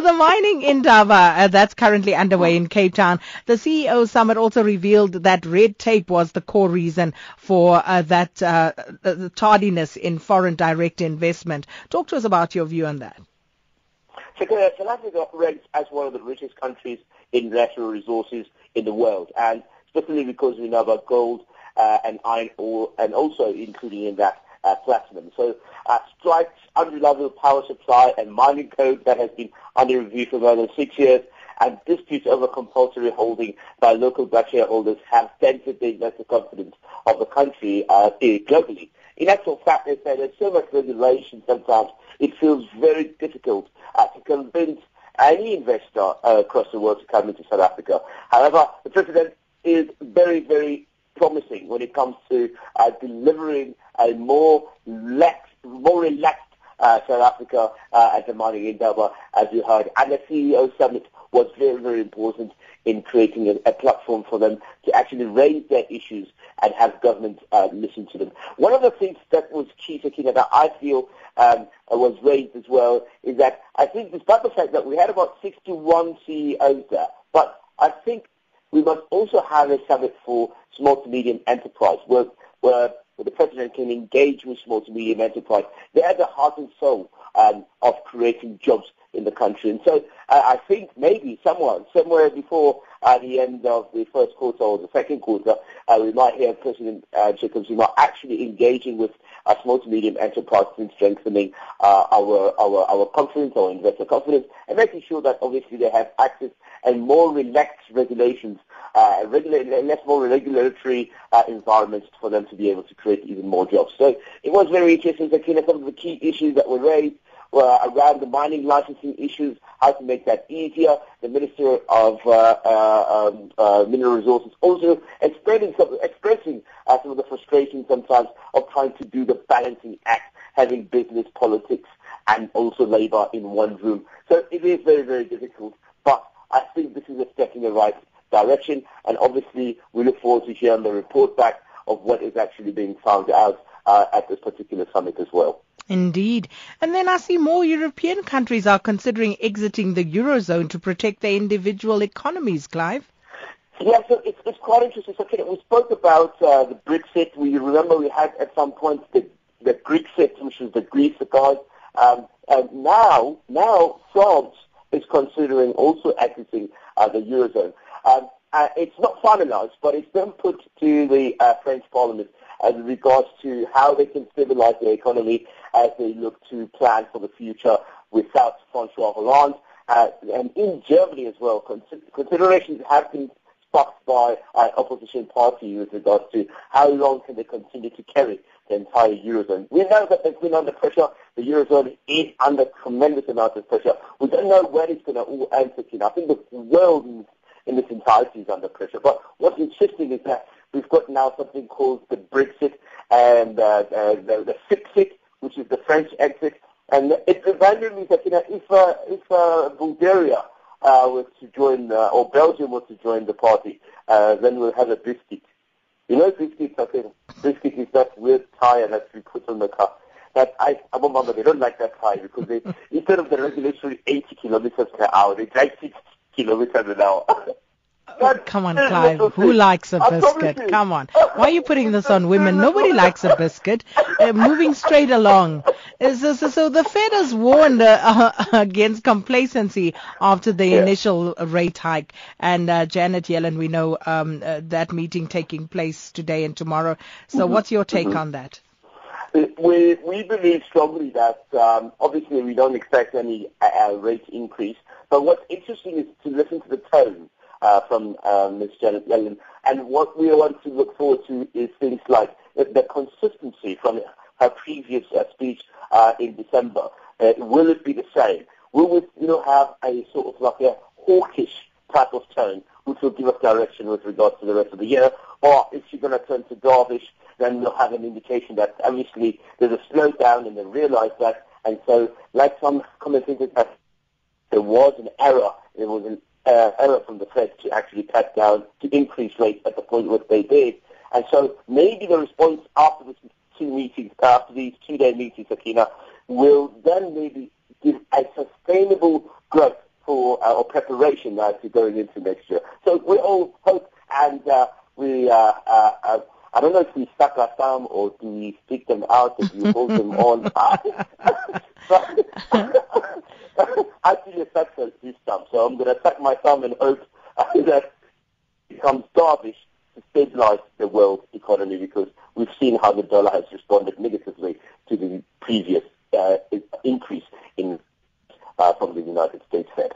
The mining indaba uh, that's currently underway in Cape Town, the CEO summit also revealed that red tape was the core reason for uh, that uh, tardiness in foreign direct investment. Talk to us about your view on that. South Africa ranks as one of the richest countries in natural resources in the world, and especially because we know about gold uh, and iron ore, and also including in that uh, platinum. So uh, strikes unreliable power supply and mining code that has been under review for more than six years and disputes over compulsory holding by local black shareholders have dented the investor confidence of the country uh, globally. In actual fact, they say there's so much regulation sometimes it feels very difficult uh, to convince any investor uh, across the world to come into South Africa. However, the president is very, very promising when it comes to uh, delivering a more lax, more relaxed uh, South Africa uh, at the mining indaba, as you heard. And the CEO summit was very, very important in creating a, a, platform for them to actually raise their issues and have government uh, listen to them. One of the things that was key, Sakina, that I feel um, was raised as well is that I think despite the fact that we had about 61 CEOs there, but I think we must also have a summit for small to medium enterprise where, where, the president can engage with small to medium enterprise. They are the heart and soul um, of creating jobs in the country. And so uh, I think maybe someone, somewhere before uh, the end of the first quarter or the second quarter, uh, we might hear President uh, Jacob Zuma actually engaging with uh, small to medium enterprises in strengthening uh, our, our, our confidence, our investor confidence, and making sure that obviously they have access and more relaxed regulations, uh, regula- less more regulatory uh, environments for them to be able to create even more jobs. So it was very interesting, Sakina, some of the key issues that were raised around the mining licensing issues, how to make that easier. The Minister of uh, uh, um, uh, Mineral Resources also expressing some, expressing some of the frustration sometimes of trying to do the balancing act, having business, politics, and also labour in one room. So it is very, very difficult. But I think this is a step in the right direction, and obviously we look forward to hearing the report back of what is actually being found out uh, at this particular summit as well. Indeed. And then I see more European countries are considering exiting the Eurozone to protect their individual economies, Clive. Yeah, so it's, it's quite interesting. So, okay, we spoke about uh, the Brexit. We remember we had at some point the, the Grexit, which was the Greece guys. Um, and now, now France is considering also exiting uh, the Eurozone. Um, uh, it's not finalized, but it's been put to the uh, French Parliament as regards to how they can stabilize their economy as they look to plan for the future without François Hollande. Uh, and in Germany as well, considerations have been sparked by an opposition party with regards to how long can they continue to carry the entire Eurozone. We know that they've been under pressure. The Eurozone is under tremendous amount of pressure. We don't know when it's going to all end. I think the world in its entirety is under pressure. But what's interesting is that we've got now something called the Brexit and uh, uh, the, the Frexit, which is the French exit. And it reminded me that you know, if, uh, if uh, Bulgaria uh, was to join, uh, or Belgium was to join the party, then we'll have a biscuit. You know biscuits, I think. Biscuit is that weird tire that we put on the car. That I, I'm a mama, they don't like that tire because they, instead of the regulatory 80 kilometers per hour, they drive 60 kilometers an hour. Come on, Clive. Who likes a biscuit? Come on. Why are you putting this on women? Nobody likes a biscuit. Uh, moving straight along. So, so, so the Fed has warned uh, against complacency after the yeah. initial rate hike. And uh, Janet Yellen, we know um, uh, that meeting taking place today and tomorrow. So mm-hmm. what's your take mm-hmm. on that? We, we believe strongly that um, obviously we don't expect any uh, rate increase. But what's interesting is to listen to the tone uh, from uh, Ms. Janet Yellen. And what we want to look forward to is things like the, consistency from her previous uh, speech uh, in December. Uh, will it be the same? Will we you know, have a sort of like a hawkish type of tone, which will give us direction with regards to the rest of the year? Or is she going to turn to dovish? Then we'll have an indication that obviously there's a slowdown and they realize that. And so, like some commentators, there was an error. There was an uh, error from the Fed to actually cut down, to increase rates at the point where they did. And so maybe the response after these two meetings, after these two-day meetings, Sakina, will then maybe give a sustainable growth for uh, or preparation uh, to going into next year. So we all hope and uh, we. Uh, uh, uh, I don't know if we stuck our thumb or do we stick them out and you hold them on. Feel thumb. So I'm going to suck my thumb and hope that it becomes dovish to stabilize the world economy because we've seen how the dollar has responded negatively to the previous uh, increase in uh, from the United States Fed.